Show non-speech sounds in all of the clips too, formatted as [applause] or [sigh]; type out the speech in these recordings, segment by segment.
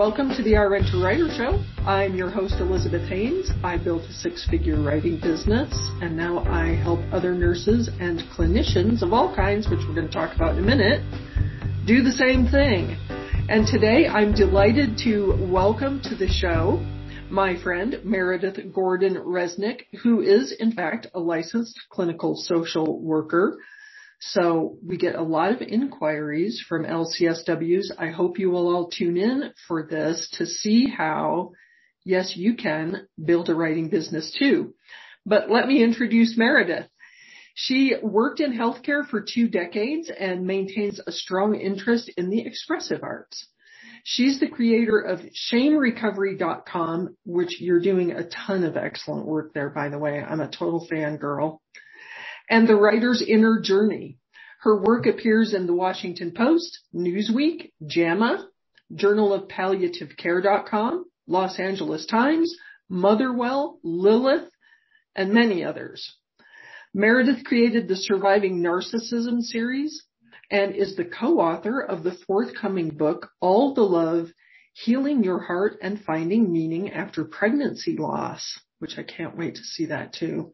Welcome to the RN to Writer Show. I'm your host, Elizabeth Hanes. I built a six figure writing business and now I help other nurses and clinicians of all kinds, which we're going to talk about in a minute, do the same thing. And today I'm delighted to welcome to the show my friend Meredith Gordon Resnick, who is in fact a licensed clinical social worker so we get a lot of inquiries from LCSWs. I hope you will all tune in for this to see how, yes, you can build a writing business too. But let me introduce Meredith. She worked in healthcare for two decades and maintains a strong interest in the expressive arts. She's the creator of shamerecovery.com, which you're doing a ton of excellent work there, by the way. I'm a total fangirl and The Writer's Inner Journey. Her work appears in the Washington Post, Newsweek, JAMA, Journal of Palliative Care.com, Los Angeles Times, Motherwell, Lilith, and many others. Meredith created the Surviving Narcissism series and is the co-author of the forthcoming book, All the Love, Healing Your Heart and Finding Meaning After Pregnancy Loss, which I can't wait to see that too.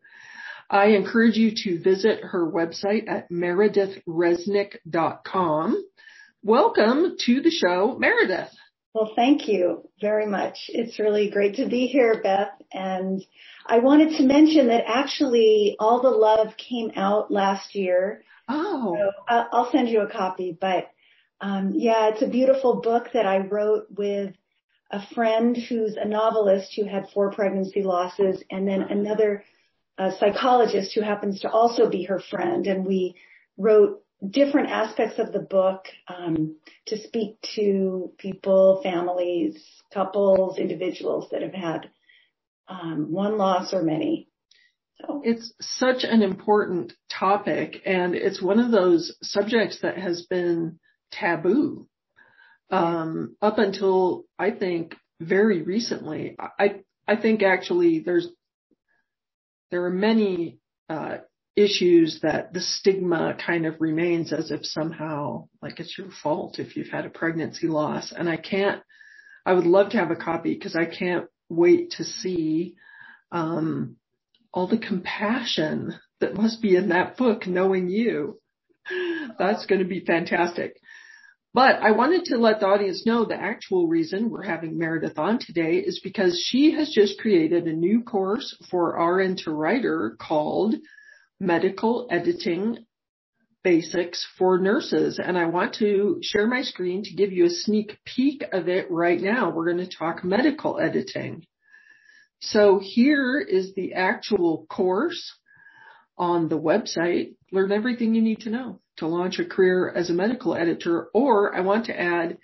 I encourage you to visit her website at meredithresnick.com. Welcome to the show, Meredith. Well, thank you very much. It's really great to be here, Beth. And I wanted to mention that actually All the Love came out last year. Oh. So I'll send you a copy. But um, yeah, it's a beautiful book that I wrote with a friend who's a novelist who had four pregnancy losses and then another a psychologist who happens to also be her friend, and we wrote different aspects of the book um, to speak to people, families, couples, individuals that have had um, one loss or many. So. It's such an important topic, and it's one of those subjects that has been taboo um, up until I think very recently. I I think actually there's there are many uh, issues that the stigma kind of remains as if somehow like it's your fault if you've had a pregnancy loss. And I can't, I would love to have a copy because I can't wait to see um, all the compassion that must be in that book knowing you. That's going to be fantastic. But I wanted to let the audience know the actual reason we're having Meredith on today is because she has just created a new course for RN to Writer called Medical Editing Basics for Nurses. And I want to share my screen to give you a sneak peek of it right now. We're going to talk medical editing. So here is the actual course on the website. Learn everything you need to know to launch a career as a medical editor, or I want to add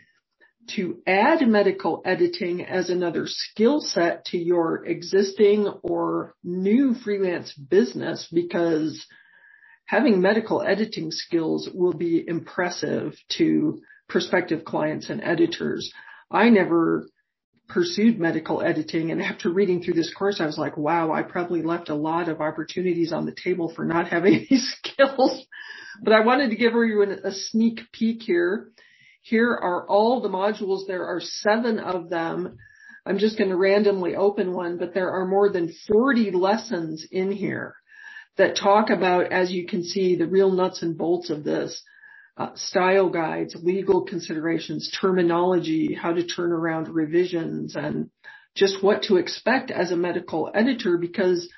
to add medical editing as another skill set to your existing or new freelance business because having medical editing skills will be impressive to prospective clients and editors. I never pursued medical editing and after reading through this course I was like, wow, I probably left a lot of opportunities on the table for not having [laughs] these skills. But I wanted to give everyone a sneak peek here. Here are all the modules. There are seven of them. I'm just going to randomly open one, but there are more than 40 lessons in here that talk about, as you can see, the real nuts and bolts of this. Uh, style guides, legal considerations, terminology, how to turn around revisions, and just what to expect as a medical editor because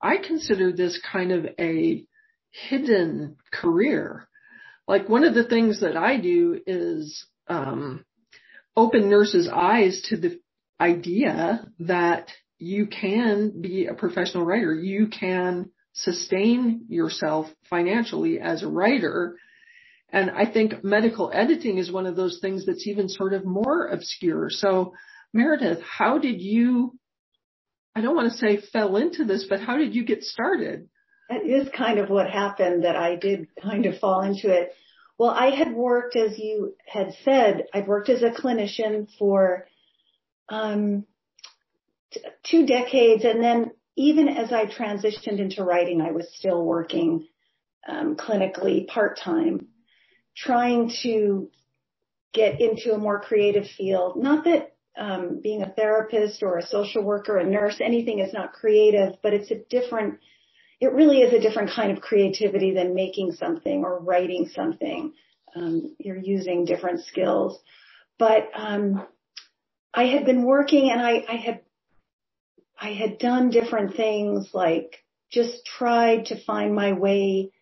I consider this kind of a hidden career. Like one of the things that I do is um, open nurses' eyes to the idea that you can be a professional writer. You can sustain yourself financially as a writer. And I think medical editing is one of those things that's even sort of more obscure. So Meredith, how did you, I don't want to say fell into this, but how did you get started? That is kind of what happened that I did kind of fall into it. Well, I had worked, as you had said, I'd worked as a clinician for um, t- two decades, and then even as I transitioned into writing, I was still working um, clinically part time, trying to get into a more creative field. Not that um, being a therapist or a social worker, a nurse, anything is not creative, but it's a different, it really is a different kind of creativity than making something or writing something. Um, you're using different skills. But um, I had been working and I, I had I had done different things like just tried to find my way,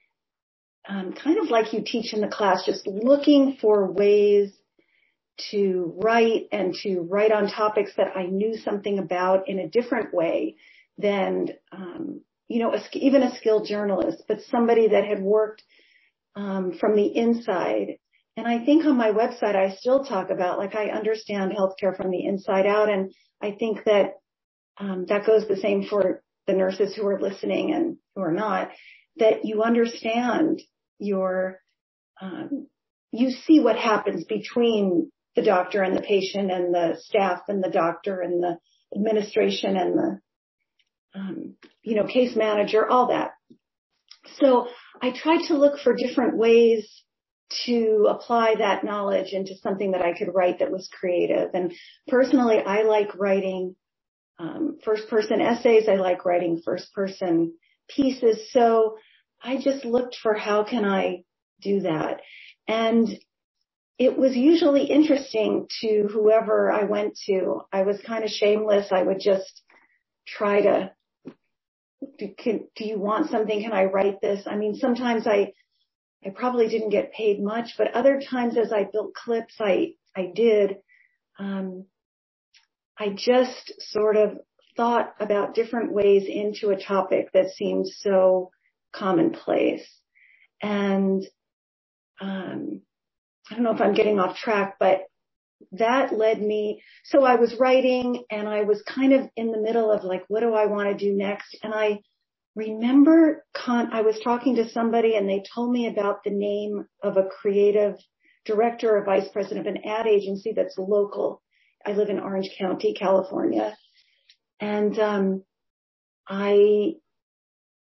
um, kind of like you teach in the class, just looking for ways to write and to write on topics that I knew something about in a different way than, um, you know, a, even a skilled journalist, but somebody that had worked um, from the inside. And I think on my website, I still talk about like I understand healthcare from the inside out, and I think that um, that goes the same for the nurses who are listening and who are not. That you understand your, um, you see what happens between the doctor and the patient and the staff and the doctor and the administration and the, um, you know, case manager, all that. So I tried to look for different ways to apply that knowledge into something that I could write that was creative. And personally, I like writing um, first person essays. I like writing first person pieces. So I just looked for how can I do that. And it was usually interesting to whoever I went to. I was kind of shameless. I would just try to, do, can, do you want something? Can I write this? I mean, sometimes I, I probably didn't get paid much, but other times as I built clips, I, I did. Um, I just sort of thought about different ways into a topic that seemed so commonplace. And um, I don't know if I'm getting off track, but that led me. So I was writing and I was kind of in the middle of like, what do I want to do next? And I remember con- I was talking to somebody and they told me about the name of a creative director or vice president of an ad agency that's local. I live in Orange County, California. And um, I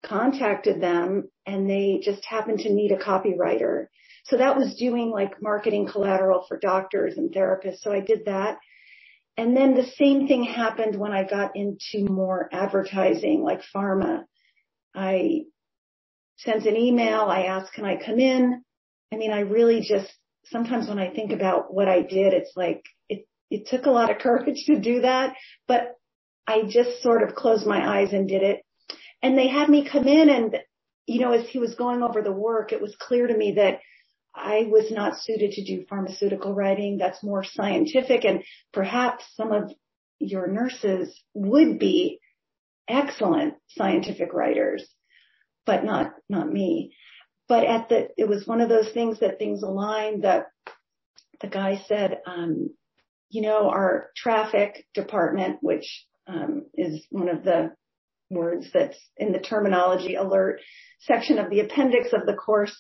contacted them and they just happened to need a copywriter. So that was doing like marketing collateral for doctors and therapists. So I did that. And then the same thing happened when I got into more advertising like pharma. I sent an email. I asked, can I come in? I mean, I really just, sometimes when I think about what I did, it's like, it, it took a lot of [laughs] courage to do that, but I just sort of closed my eyes and did it. And they had me come in and, you know, as he was going over the work, it was clear to me that I was not suited to do pharmaceutical writing. That's more scientific and perhaps some of your nurses would be excellent scientific writers, but not, not me. But at the, it was one of those things that things aligned that the guy said, um, you know, our traffic department, which um, is one of the words that's in the terminology alert section of the appendix of the course.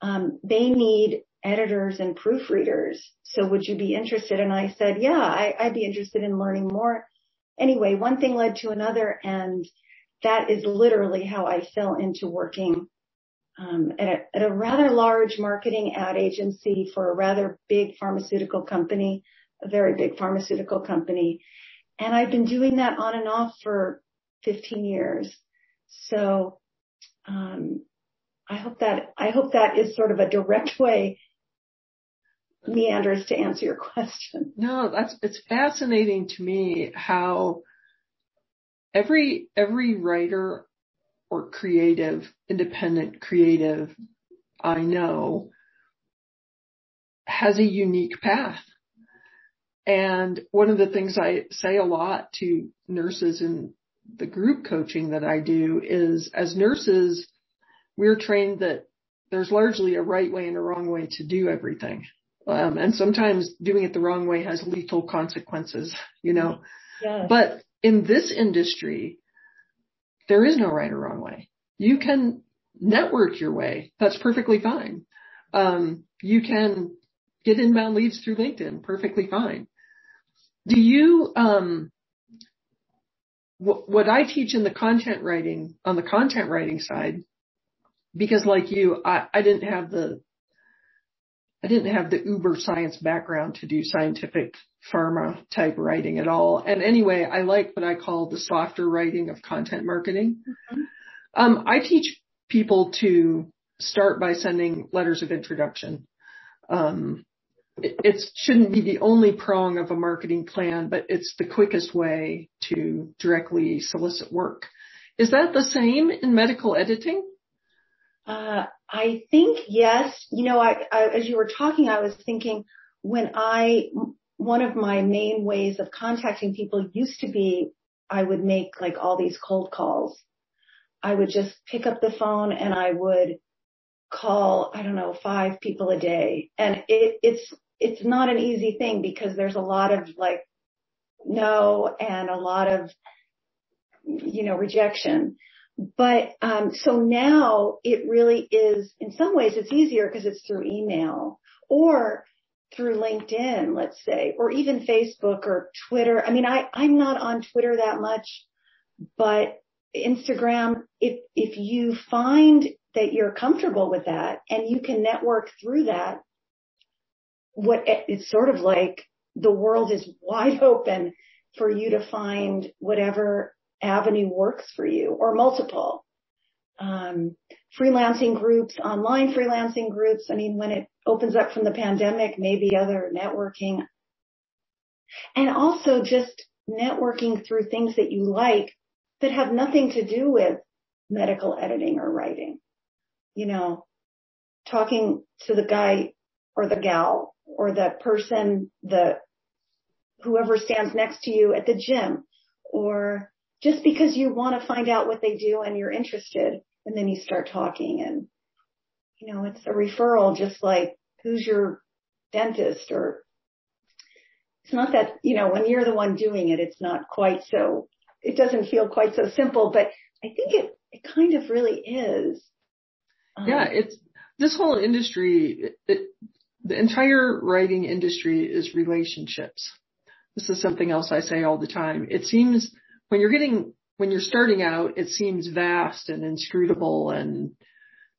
Um, they need editors and proofreaders. So would you be interested? And I said, yeah, I, I'd be interested in learning more anyway, one thing led to another and that is literally how I fell into working um, at, a, at, a, rather large marketing ad agency for a rather big pharmaceutical company, a very big pharmaceutical company. And I've been doing that on and off for 15 years. So, um, I hope that, I hope that is sort of a direct way meanders to answer your [laughs] question. No, that's it's fascinating to me how every every writer or creative, independent creative I know has a unique path. And one of the things I say a lot to nurses in the group coaching that I do is as nurses, we're trained that there's largely a right way and a wrong way to do everything. Um, and sometimes doing it the wrong way has lethal consequences, you know. Yes. But in this industry, there is no right or wrong way. You can network your way. That's perfectly fine. Um, you can get inbound leads through LinkedIn. Perfectly fine. Do you, um, what I teach in the content writing, on the content writing side, because like you, I, I didn't have the I didn't have the uber science background to do scientific pharma type writing at all. And anyway, I like what I call the softer writing of content marketing. Mm-hmm. Um, I teach people to start by sending letters of introduction. Um, it, it shouldn't be the only prong of a marketing plan, but it's the quickest way to directly solicit work. Is that the same in medical editing? Uh, I think yes. You know, I, I, as you were talking, I was thinking when I, one of my main ways of contacting people used to be I would make like all these cold calls. I would just pick up the phone and I would call, I don't know, five people a day. And it, it's, it's not an easy thing because there's a lot of like no and a lot of, you know, rejection. But um, so now it really is, in some ways, it's easier because it's through email or through LinkedIn, let's say, or even Facebook or Twitter. I mean, I, I'm not on Twitter that much, but Instagram, if, if you find that you're comfortable with that and you can network through that, what it's sort of like the world is wide open for you to find whatever avenue works for you or multiple. Um, freelancing groups, online freelancing groups. I mean, when it opens up from the pandemic, maybe other networking and also just networking through things that you like that have nothing to do with medical editing or writing. You know, talking to the guy or the gal or the person, the whoever stands next to you at the gym or just because you want to find out what they do and you're interested and then you start talking. And you know it's a referral just like who's your dentist? Or it's not that you know when you're the one doing it it's not quite so it doesn't feel quite so simple but i think it it kind of really is. Um, yeah it's this whole industry it, the entire writing industry is relationships this is something else i say all the time it seems when you're getting when you're starting out, it seems vast and inscrutable and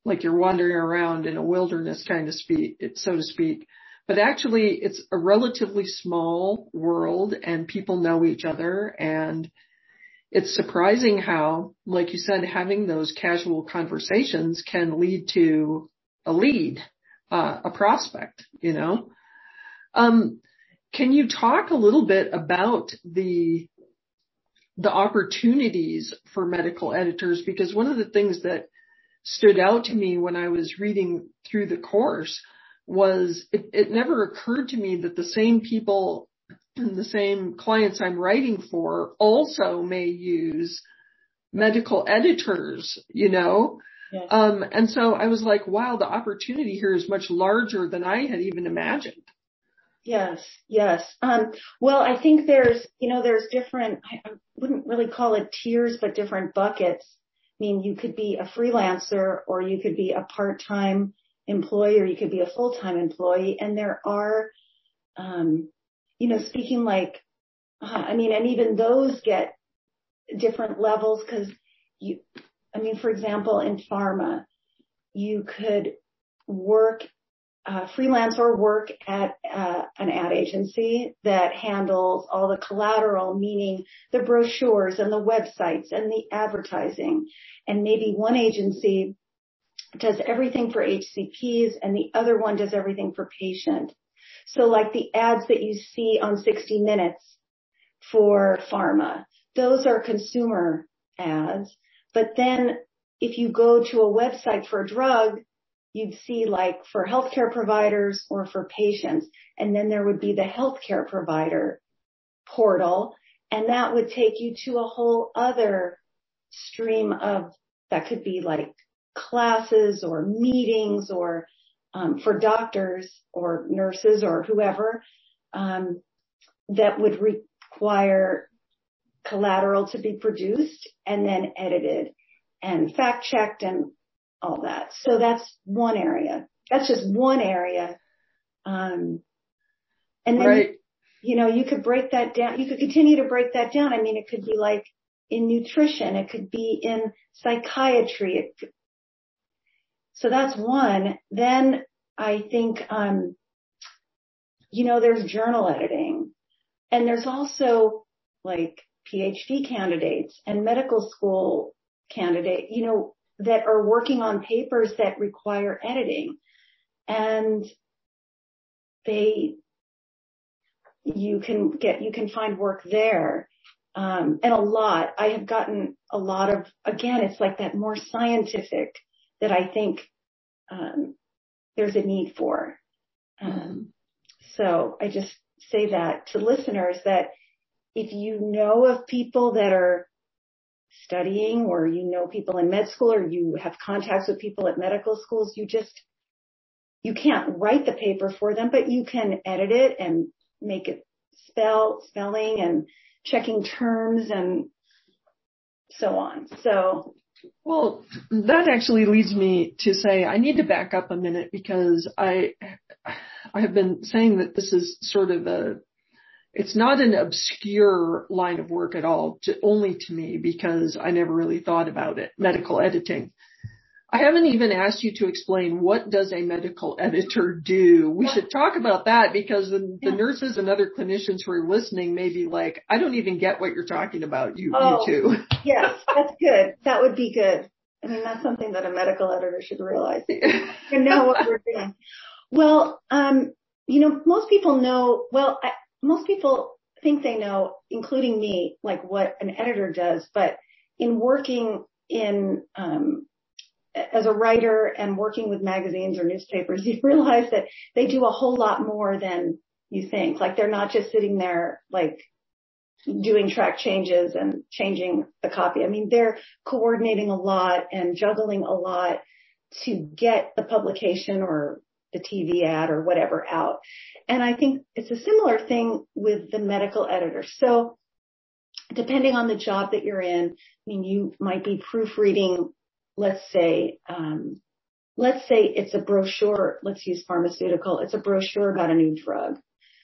like you're wandering around in a wilderness kind of speak, so to speak. But actually it's a relatively small world and people know each other and it's surprising how, like you said, having those casual conversations can lead to a lead, uh, a prospect, you know? Um, can you talk a little bit about the the opportunities for medical editors because one of the things that stood out to me when I was reading through the course was it, it never occurred to me that the same people and the same clients I'm writing for also may use medical editors, you know? Yes. Um, and so I was like, wow, the opportunity here is much larger than I had even imagined. Yes, yes. Um, well, I think there's, you know, there's different, I wouldn't really call it tiers, but different buckets. I mean, you could be a freelancer or you could be a part-time employee or you could be a full-time employee. And there are, um, you know, speaking like, uh, I mean, and even those get different levels because you, I mean, for example, in pharma, you could work uh, freelance or work at uh, an ad agency that handles all the collateral, meaning the brochures and the websites and the advertising. And maybe one agency does everything for HCPs and the other one does everything for patient. So like the ads that you see on 60 Minutes for pharma, those are consumer ads. But then if you go to a website for a drug, you'd see like for healthcare providers or for patients. And then there would be the healthcare provider portal. And that would take you to a whole other stream of that could be like classes or meetings or um, for doctors or nurses or whoever um, that would require collateral to be produced and then edited and fact checked and all that. So that's one area. That's just one area. Um, and then, right. you know, you could break that down. You could continue to break that down. I mean, it could be like in nutrition. It could be in psychiatry. Could, so that's one. Then I think, um, you know, there's journal editing and there's also like PhD candidates and medical school candidate, you know, that are working on papers that require editing and they, you can get, you can find work there. Um, and a lot, I have gotten a lot of, again, it's like that more scientific that I think, um, there's a need for. Um, so I just say that to listeners that if you know of people that are studying or you know people in med school or you have contacts with people at medical schools, you just, you can't write the paper for them, but you can edit it and make it spell, spelling and checking terms and so on. So. Well, that actually leads me to say I need to back up a minute because I, I have been saying that this is sort of a it's not an obscure line of work at all, to, only to me because I never really thought about it, medical editing. I haven't even asked you to explain what does a medical editor do. We should talk about that because the, the nurses and other clinicians who are listening may be like, I don't even get what you're talking about, you, oh, you two. [laughs] yes, that's good. That would be good. I mean, that's something that a medical editor should realize. [laughs] and know what we're doing. Well, um, you know, most people know, well, I, most people think they know, including me, like what an editor does, but in working in, um, as a writer and working with magazines or newspapers, [laughs] you realize that they do a whole lot more than you think. Like they're not just sitting there like doing track changes and changing the copy. I mean, they're coordinating a lot and juggling a lot to get the publication or the TV ad or whatever out. And I think it's a similar thing with the medical editor. So depending on the job that you're in, I mean, you might be proofreading, let's say, um, let's say it's a brochure. Let's use pharmaceutical. It's a brochure about a new drug.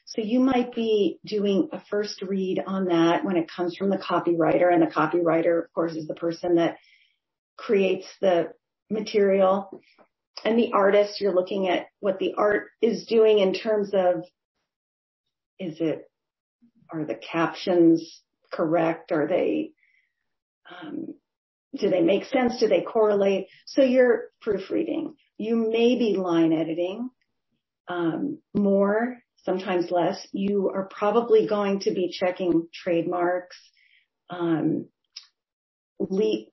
So you might be doing a first read on that when it comes from the copywriter and the copywriter, of course, is the person that creates the material and the artist, you're looking at what the art is doing in terms of, is it, are the captions correct? Are they, um, do they make sense? Do they correlate? So you're proofreading. You may be line editing, um, more, sometimes less. You are probably going to be checking trademarks, um,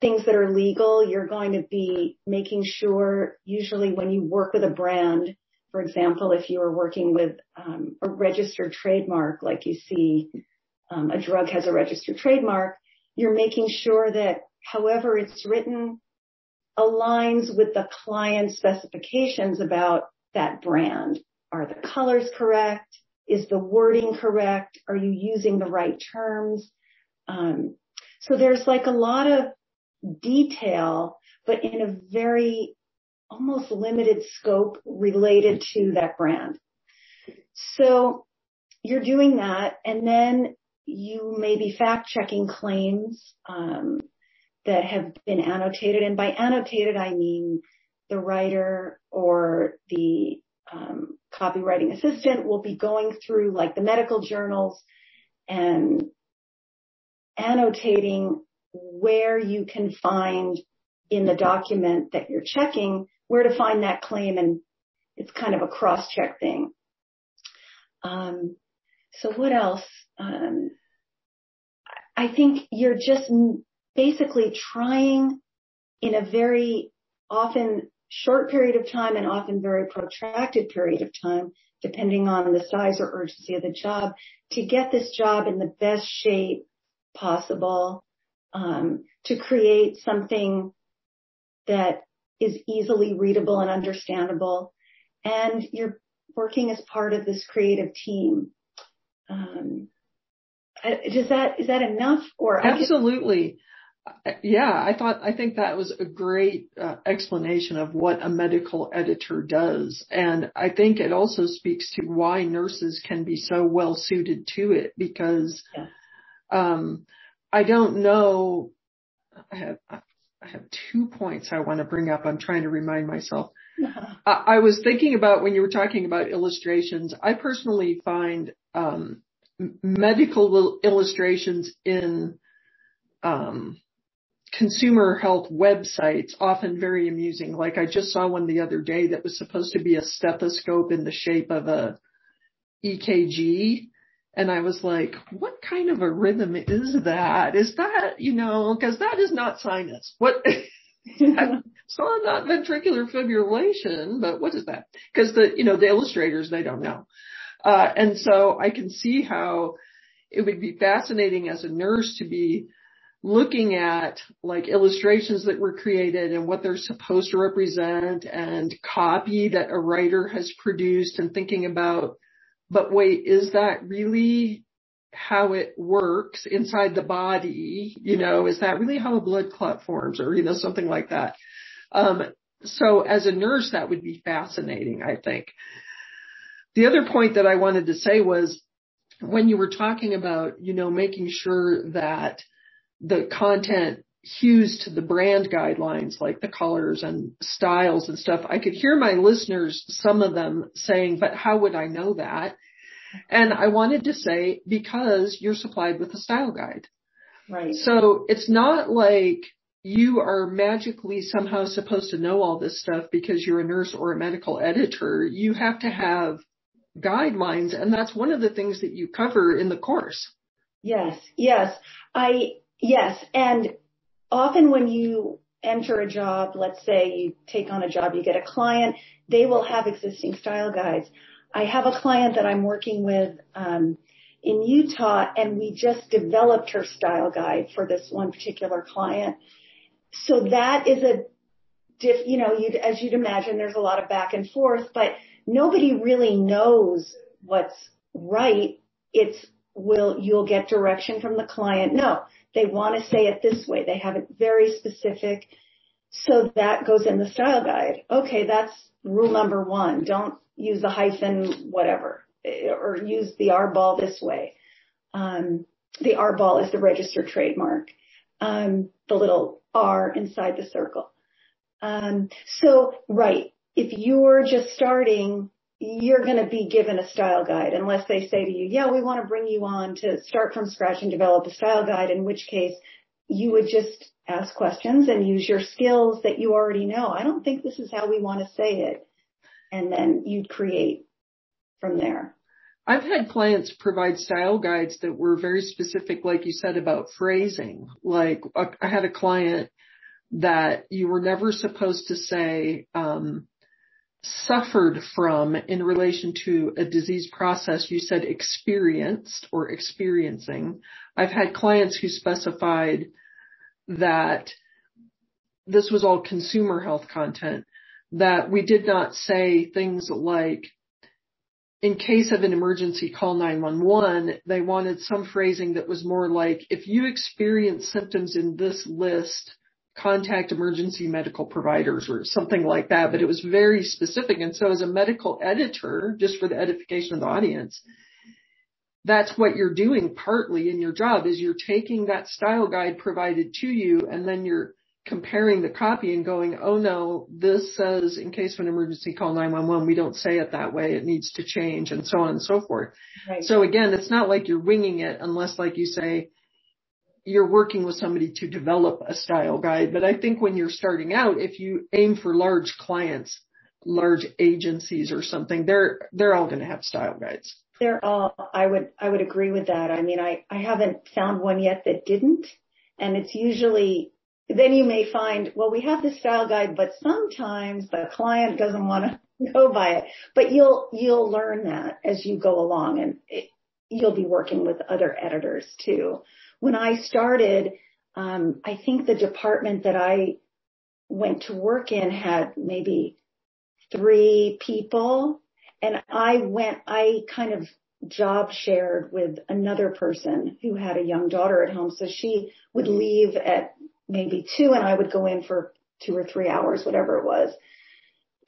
things that are legal, you're going to be making sure usually when you work with a brand, for example, if you are working with um, a registered trademark, like you see um, a drug has a registered trademark, you're making sure that however it's written aligns with the client specifications about that brand. Are the colors correct? Is the wording correct? Are you using the right terms? Um, so there's like a lot of detail, but in a very almost limited scope related to that brand. So you're doing that and then you may be fact checking claims, um, that have been annotated. And by annotated, I mean the writer or the um, copywriting assistant will be going through like the medical journals and annotating where you can find in the document that you're checking where to find that claim and it's kind of a cross check thing. Um, so what else? Um, I think you're just basically trying in a very often short period of time and often very protracted period of time, depending on the size or urgency of the job, to get this job in the best shape possible um, to create something that is easily readable and understandable. And you're working as part of this creative team. Um, does that is that enough or absolutely? yeah, I thought I think that was a great uh, explanation of what a medical editor does, and I think it also speaks to why nurses can be so well suited to it because. Yeah um, I don't know. I have I have two points I want to bring up. I'm trying to remind myself. [laughs] I, I was thinking about when you were talking about illustrations. I personally find um, medical illustrations in um, consumer health websites often very amusing. Like I just saw one the other day that was supposed to be a stethoscope in the shape of a EKG. And I was like, what kind of a rhythm is that? Is that, you know, cause that is not sinus. What? [laughs] so not ventricular fibrillation, but what is that? Cause the, you know, the illustrators, they don't know. Uh, and so I can see how it would be fascinating as a nurse to be looking at like illustrations that were created and what they're supposed to represent and copy that a writer has produced and thinking about, but wait, is that really how it works inside the body? You know, is that really how a blood clot forms or, you know, something like that? Um, so as a nurse, that would be fascinating, I think. The other point that I wanted to say was when you were talking about, you know, making sure that the content hews to the brand guidelines like the colors and styles and stuff, I could hear my listeners, some of them saying, but how would I know that? And I wanted to say, because you're supplied with a style guide. Right. So it's not like you are magically somehow supposed to know all this stuff because you're a nurse or a medical editor. You have to have guidelines and that's one of the things that you cover in the course. Yes, yes. I Yes. And often when you enter a job, let's say you take on a job, you get a client, they will have existing style guides. I have a client that I'm working with um, in Utah, and we just developed her style guide for this one particular client. So that is a diff, you know, you'd, as you'd imagine, there's a lot of back and forth, but nobody really knows what's right. It's will, you'll get direction from the client. No, they want to say it this way. They have it very specific. So that goes in the style guide. Okay, that's rule number one. Don't use the hyphen, whatever, or use the R ball this way. Um, the R ball is the registered trademark. Um, the little R inside the circle. Um, so, right, if you're just starting, you're going to be given a style guide unless they say to you, yeah, we want to bring you on to start from scratch and develop a style guide, in which case you would just ask questions and use your skills that you already know. I don't think this is how we want to say it. And then you'd create from there. I've had clients provide style guides that were very specific, like you said, about phrasing. Like I had a client that you were never supposed to say, um, suffered from in relation to a disease process, you said experienced or experiencing. I've had clients who specified that this was all consumer health content, that we did not say things like, in case of an emergency, call 911. They wanted some phrasing that was more like, if you experience symptoms in this list, contact emergency medical providers or something like that, but it was very specific. And so as a medical editor, just for the edification of the audience, that's what you're doing partly in your job is you're taking that style guide provided to you and then you're comparing the copy and going, oh no, this says in case of an emergency call 911, we don't say it that way. It needs to change and so on and so forth. Right. So again, it's not like you're winging it unless like you say, you're working with somebody to develop a style guide. But I think when you're starting out, if you aim for large clients, large agencies or something, they're, they're all going to have style guides. They're all, I would, I would agree with that. I mean, I, I haven't found one yet that didn't. And it's usually, then you may find, well, we have the style guide, but sometimes the client doesn't want to [laughs] go by it. But you'll, you'll learn that as you go along and it, you'll be working with other editors too when I started, um, I think the department that I went to work in had maybe three people and I went, I kind of job shared with another person who had a young daughter at home. So she would leave at maybe two and I would go in for two or three hours, whatever it was.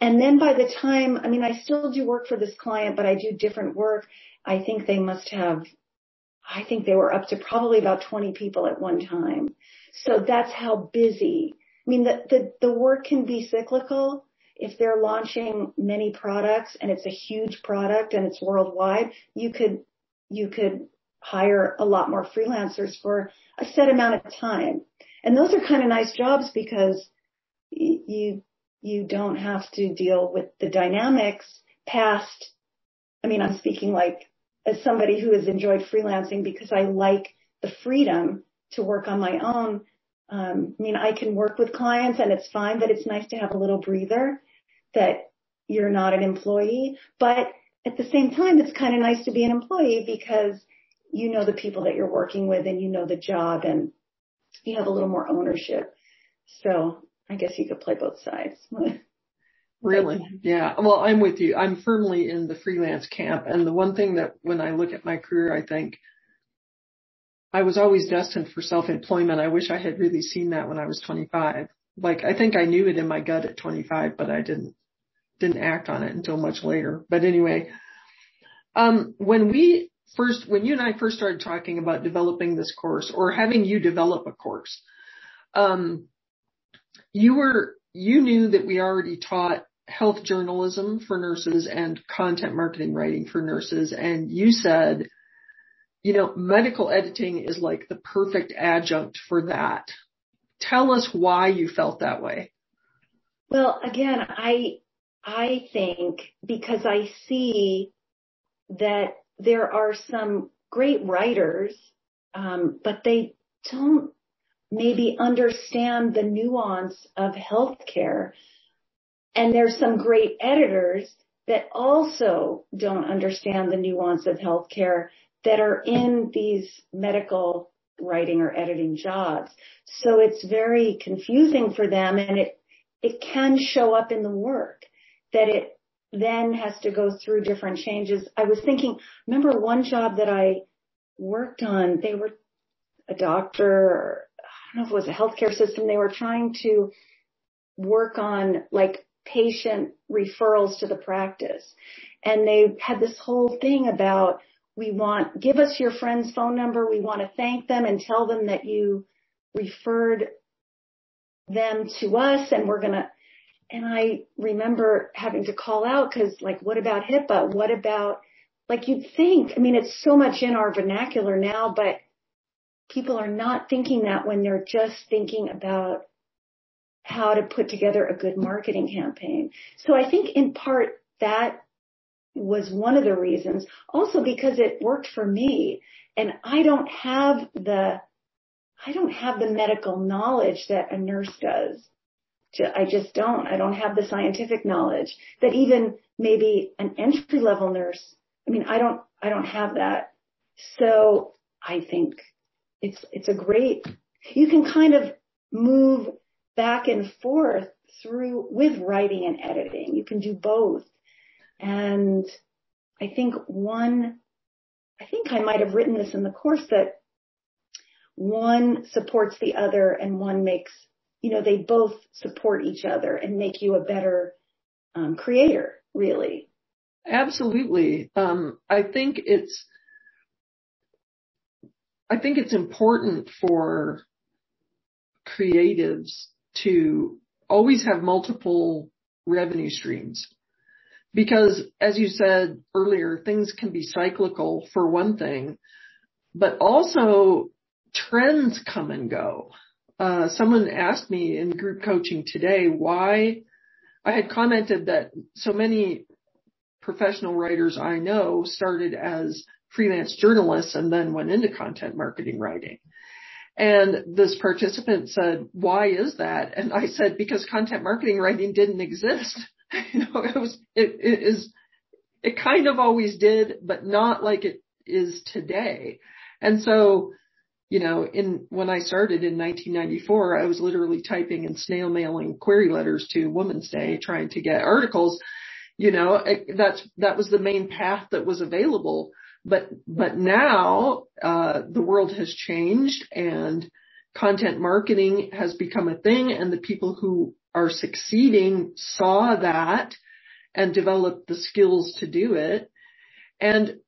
And then by the time, I mean, I still do work for this client, but I do different work. I think they must have I think they were up to probably about 20 people at one time. So that's how busy. I mean, the, the, the work can be cyclical. if they're launching many products and it's a huge product and it's worldwide, you could, you could hire a lot more freelancers for a set amount of time. And those are kind of nice jobs because you, you don't have to deal with the dynamics past. I mean, I'm speaking like as somebody who has enjoyed freelancing because I like the freedom to work on my own. Um, I mean, I can work with clients and it's fine, but it's nice to have a little breather that you're not an employee. But at the same time, it's kind of nice to be an employee because you know the people that you're working with and you know the job and you have a little more ownership. So I guess you could play both sides. [laughs] really? Yeah. Well, I'm with you. I'm firmly in the freelance camp. And the one thing that when I look at my career, I think I was always destined for self-employment. I wish I had really seen that when I was 25. Like I think I knew it in my gut at 25, but I didn't, didn't act on it until much later. But anyway, um, when we first, when you and I first started talking about developing this course or having you develop a course, um, you were, you knew that we already taught health journalism for nurses and content marketing writing for nurses. And you said, you know, medical editing is like the perfect adjunct for that. Tell us why you felt that way. Well, again, I, I think because I see that there are some great writers, um, but they don't maybe understand the nuance of healthcare. And there's some great editors that also don't understand the nuance of healthcare that are in these medical writing or editing jobs. So it's very confusing for them and it, it can show up in the work that it then has to go through different changes. I was thinking, remember one job that I worked on, they were a doctor, or, I don't know if it was a healthcare system, they were trying to work on like patient referrals to the practice. And they had this whole thing about, we want, give us your friend's phone number. We want to thank them and tell them that you referred them to us and we're going to, and I remember having to call out because like, what about HIPAA? What about, like you'd think, I mean, it's so much in our vernacular now, but people are not thinking that when they're just thinking about how to put together a good marketing campaign. So I think in part that was one of the reasons. Also because it worked for me and I don't have the, I don't have the medical knowledge that a nurse does. I just don't. I don't have the scientific knowledge that even maybe an entry level nurse. I mean, I don't, I don't have that. So I think it's, it's a great, you can kind of move back and forth through with writing and editing. You can do both. And I think one, I think I might have written this in the course that one supports the other and one makes you know, they both support each other and make you a better um, creator, really. Absolutely. Um, I think it's, I think it's important for creatives to always have multiple revenue streams. Because as you said earlier, things can be cyclical for one thing, but also trends come and go. Uh, someone asked me in group coaching today why I had commented that so many professional writers I know started as freelance journalists and then went into content marketing writing. And this participant said, why is that? And I said, because content marketing writing didn't exist. [laughs] you know, it was, it, it is, it kind of always did, but not like it is today. And so you know, in when I started in 1994, I was literally typing and snail mailing query letters to Women's Day trying to get articles. You know, it, that's that was the main path that was available. But but now uh, the world has changed and content marketing has become a thing, and the people who are succeeding saw that and developed the skills to do it. And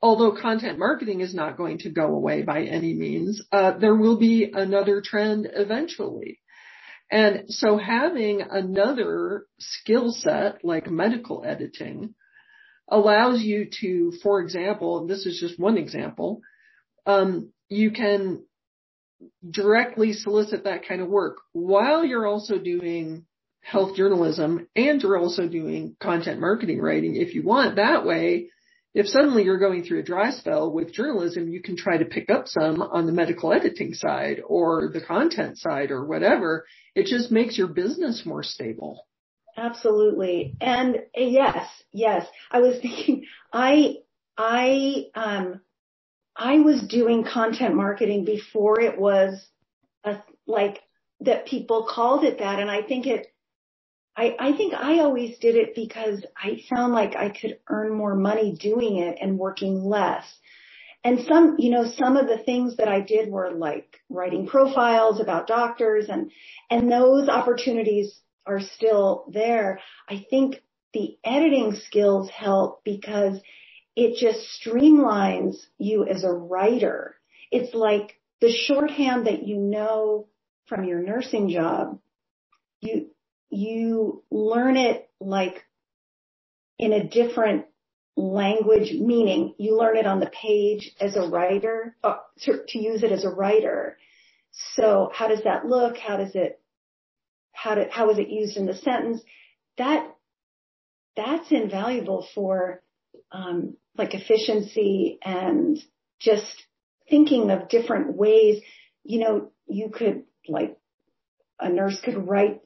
although content marketing is not going to go away by any means, uh, there will be another trend eventually. And so having another skill set like medical editing allows you to, for example, this is just one example, um, you can directly solicit that kind of work while you're also doing health journalism and you're also doing content marketing writing if you want that way if suddenly you're going through a dry spell with journalism, you can try to pick up some on the medical editing side or the content side or whatever. It just makes your business more stable. Absolutely. And uh, yes, yes. I was thinking, I, I, um, I was doing content marketing before it was a, like that people called it that. And I think it, I, I think I always did it because I found like I could earn more money doing it and working less. And some, you know, some of the things that I did were like writing profiles about doctors and, and those opportunities are still there. I think the editing skills help because it just streamlines you as a writer. It's like the shorthand that you know from your nursing job. You, you learn it like in a different language, meaning you learn it on the page as a writer, uh, to, to use it as a writer. So how does that look? How does it, how did, how is it used in the sentence? That, that's invaluable for, um, like efficiency and just thinking of different ways. You know, you could like, a nurse could write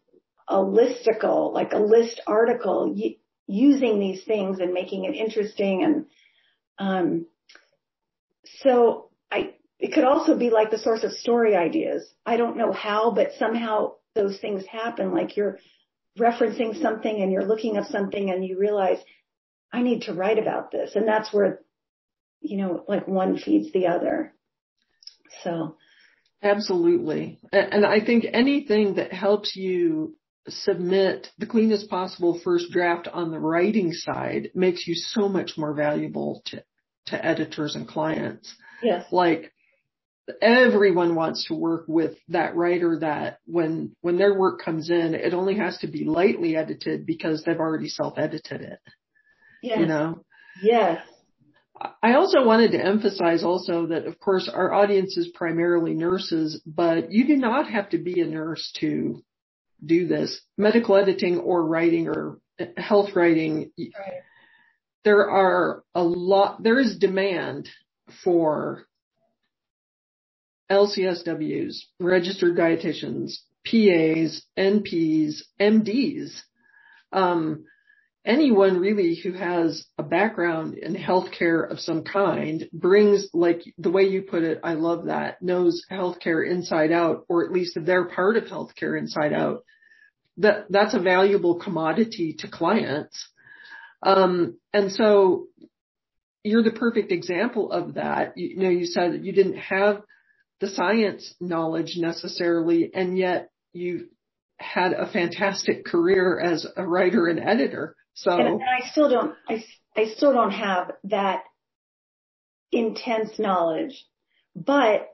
a listicle, like a list article, y- using these things and making it interesting. And um, so I, it could also be like the source of story ideas. I don't know how, but somehow those things happen. Like you're referencing something and you're looking up something and you realize I need to write about this. And that's where, you know, like one feeds the other. So. Absolutely. And I think anything that helps you submit the cleanest possible first draft on the writing side makes you so much more valuable to, to editors and clients. Yes. Like everyone wants to work with that writer that when, when their work comes in, it only has to be lightly edited because they've already self-edited it. Yes. You know? Yes. I also wanted to emphasize also that of course our audience is primarily nurses, but you do not have to be a nurse to do this, medical editing or writing or health writing, right. there are a lot, there is demand for LCSWs, registered dietitians, PAs, NPs, MDs, um, anyone really who has a background in healthcare of some kind brings, like the way you put it, I love that, knows healthcare inside out, or at least they're part of healthcare inside out that that's a valuable commodity to clients. Um, and so you're the perfect example of that. You, you know, you said you didn't have the science knowledge necessarily, and yet you had a fantastic career as a writer and editor. So and, I still don't, I, I still don't have that intense knowledge, but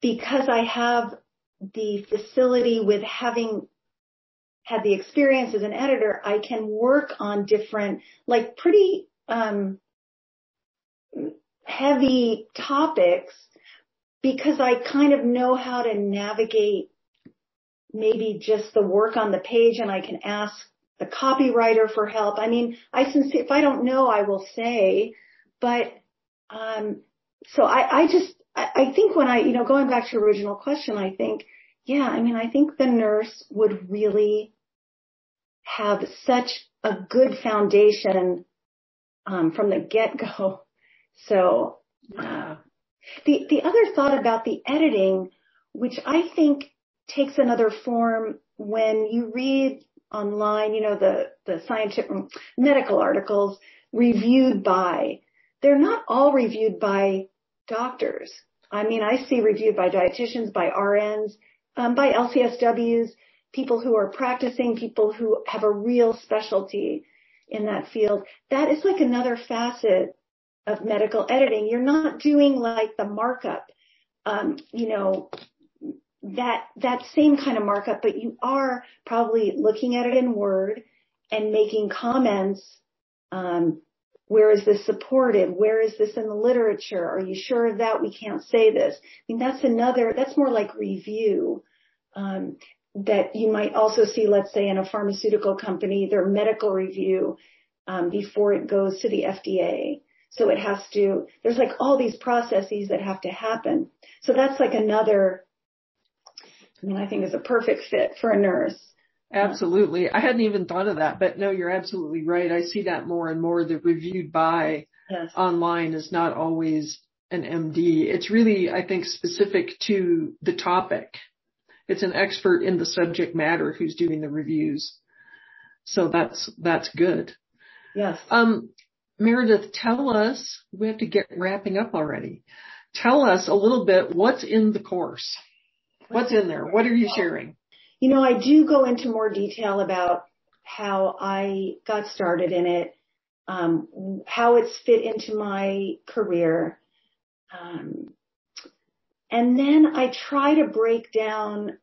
because I have the facility with having had the experience as an editor, I can work on different, like pretty, um, heavy topics because I kind of know how to navigate maybe just the work on the page and I can ask the copywriter for help. I mean, I since if I don't know, I will say, but, um, so I, I just, I, I think when I, you know, going back to your original question, I think yeah, I mean, I think the nurse would really have such a good foundation um, from the get go. So uh, the the other thought about the editing, which I think takes another form when you read online, you know, the the scientific medical articles reviewed by. They're not all reviewed by doctors. I mean, I see reviewed by dietitians, by RNs, um, by LCSWs, people who are practicing, people who have a real specialty in that field. That is like another facet of medical editing. You're not doing like the markup, um, you know, that, that same kind of markup, but you are probably looking at it in Word and making comments, um, where is this supported? Where is this in the literature? Are you sure of that? We can't say this. I mean, that's another, that's more like review. Um, that you might also see, let's say in a pharmaceutical company, their medical review, um, before it goes to the FDA. So it has to, there's like all these processes that have to happen. So that's like another, I mean, I think is a perfect fit for a nurse. Absolutely. I hadn't even thought of that, but no, you're absolutely right. I see that more and more. The reviewed by yes. online is not always an MD. It's really, I think, specific to the topic. It's an expert in the subject matter who's doing the reviews. So that's, that's good. Yes. Um, Meredith, tell us, we have to get wrapping up already. Tell us a little bit what's in the course. What's in there? What are you sharing? You know, I do go into more detail about how I got started in it, um, how it's fit into my career. Um, and then I try to break down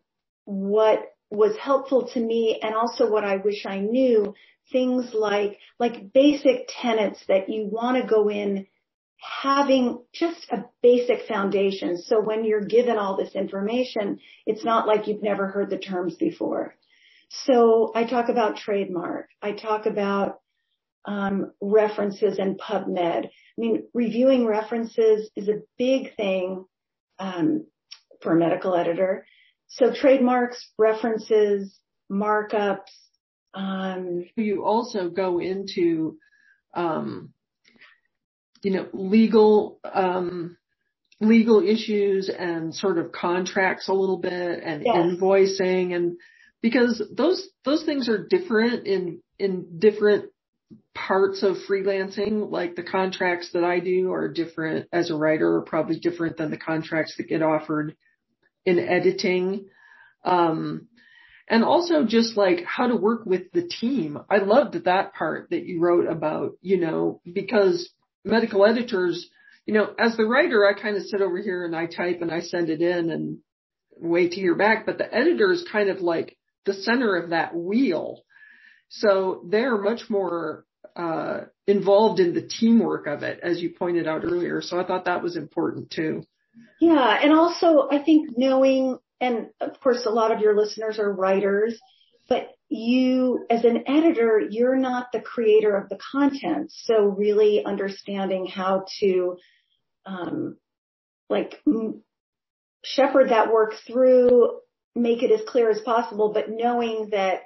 what was helpful to me and also what I wish I knew. Things like, like basic tenets that you want to go in having just a basic foundation. So when you're given all this information, it's not like you've never heard the terms before. So I talk about trademark. I talk about um, references and PubMed. I mean, reviewing references is a big thing um, for a medical editor. So trademarks, references, markups. Um, you also go into um, you know, legal, um, legal issues and sort of contracts a little bit and yes. invoicing and because those, those things are different in, in different parts of freelancing, like the contracts that I do are different as a writer are probably different than the contracts that get offered in editing. Um, and also just like how to work with the team. I loved that part that you wrote about, you know, because medical editors, you know, as the writer, I kind of sit over here and I type and I send it in and wait to hear back, but the editor is kind of like the center of that wheel. So they're much more, uh, involved in the teamwork of it, as you pointed out earlier. So I thought that was important too. Yeah. And also I think knowing, and of course a lot of your listeners are writers, but you, as an editor, you're not the creator of the content. So really understanding how to, um, like shepherd that work through, make it as clear as possible, but knowing that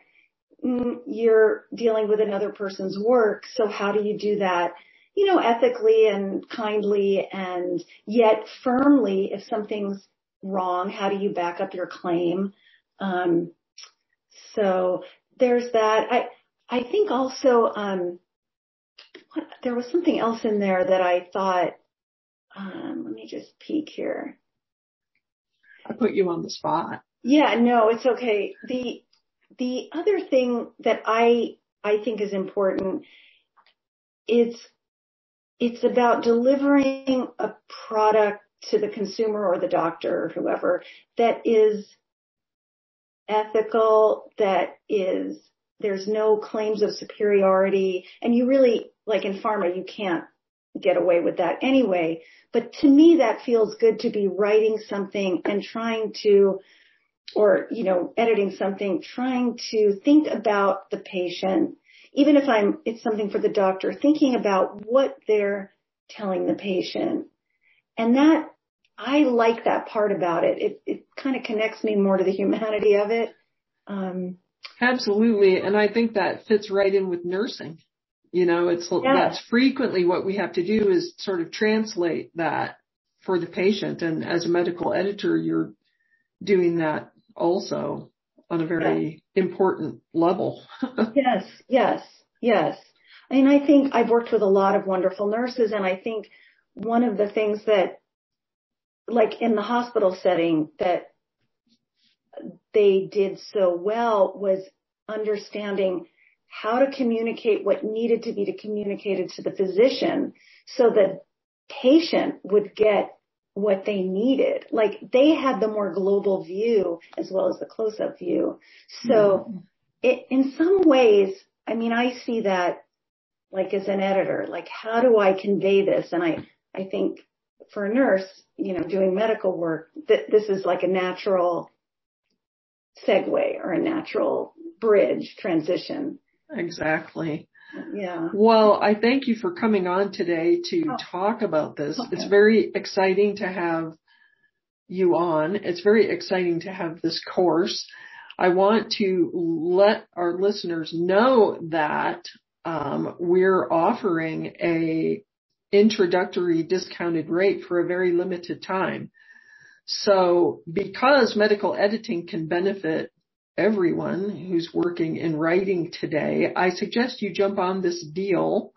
mm, you're dealing with another person's work. So how do you do that? You know, ethically and kindly and yet firmly if something's wrong, how do you back up your claim? Um, so there's that. I I think also um, what, there was something else in there that I thought. Um, let me just peek here. I put you on the spot. Yeah, no, it's okay. The the other thing that I I think is important is it's about delivering a product to the consumer or the doctor or whoever that is ethical, that is, there's no claims of superiority, and you really, like in pharma, you can't get away with that anyway. But to me, that feels good to be writing something and trying to, or, you know, editing something, trying to think about the patient, even if I'm, it's something for the doctor, thinking about what they're telling the patient. And that I like that part about it. It it kind of connects me more to the humanity of it. Um, Absolutely, and I think that fits right in with nursing. You know, it's yes. that's frequently what we have to do is sort of translate that for the patient. And as a medical editor, you're doing that also on a very yes. important level. [laughs] yes, yes, yes. I mean, I think I've worked with a lot of wonderful nurses, and I think one of the things that like in the hospital setting that they did so well was understanding how to communicate what needed to be to communicated to the physician so that patient would get what they needed. Like they had the more global view as well as the close up view. So mm-hmm. it, in some ways, I mean, I see that like as an editor, like how do I convey this? And I, I think for a nurse, you know, doing medical work, that this is like a natural segue or a natural bridge transition. Exactly. Yeah. Well, I thank you for coming on today to oh. talk about this. Okay. It's very exciting to have you on. It's very exciting to have this course. I want to let our listeners know that um, we're offering a introductory discounted rate for a very limited time. So because medical editing can benefit everyone who's working in writing today, I suggest you jump on this deal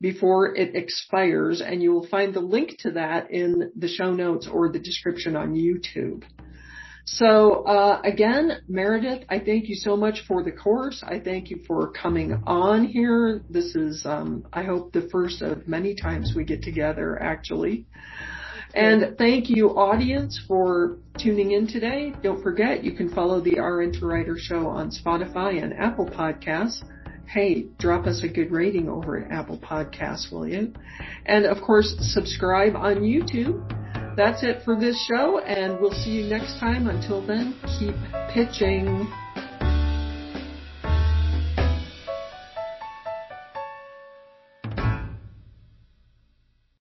before it expires and you will find the link to that in the show notes or the description on YouTube. So uh, again, Meredith, I thank you so much for the course. I thank you for coming on here. This is, um, I hope, the first of many times we get together, actually. And thank you, audience, for tuning in today. Don't forget, you can follow the RN to Writer show on Spotify and Apple Podcasts. Hey, drop us a good rating over at Apple Podcasts, will you? And of course, subscribe on YouTube. That's it for this show, and we'll see you next time. Until then, keep pitching.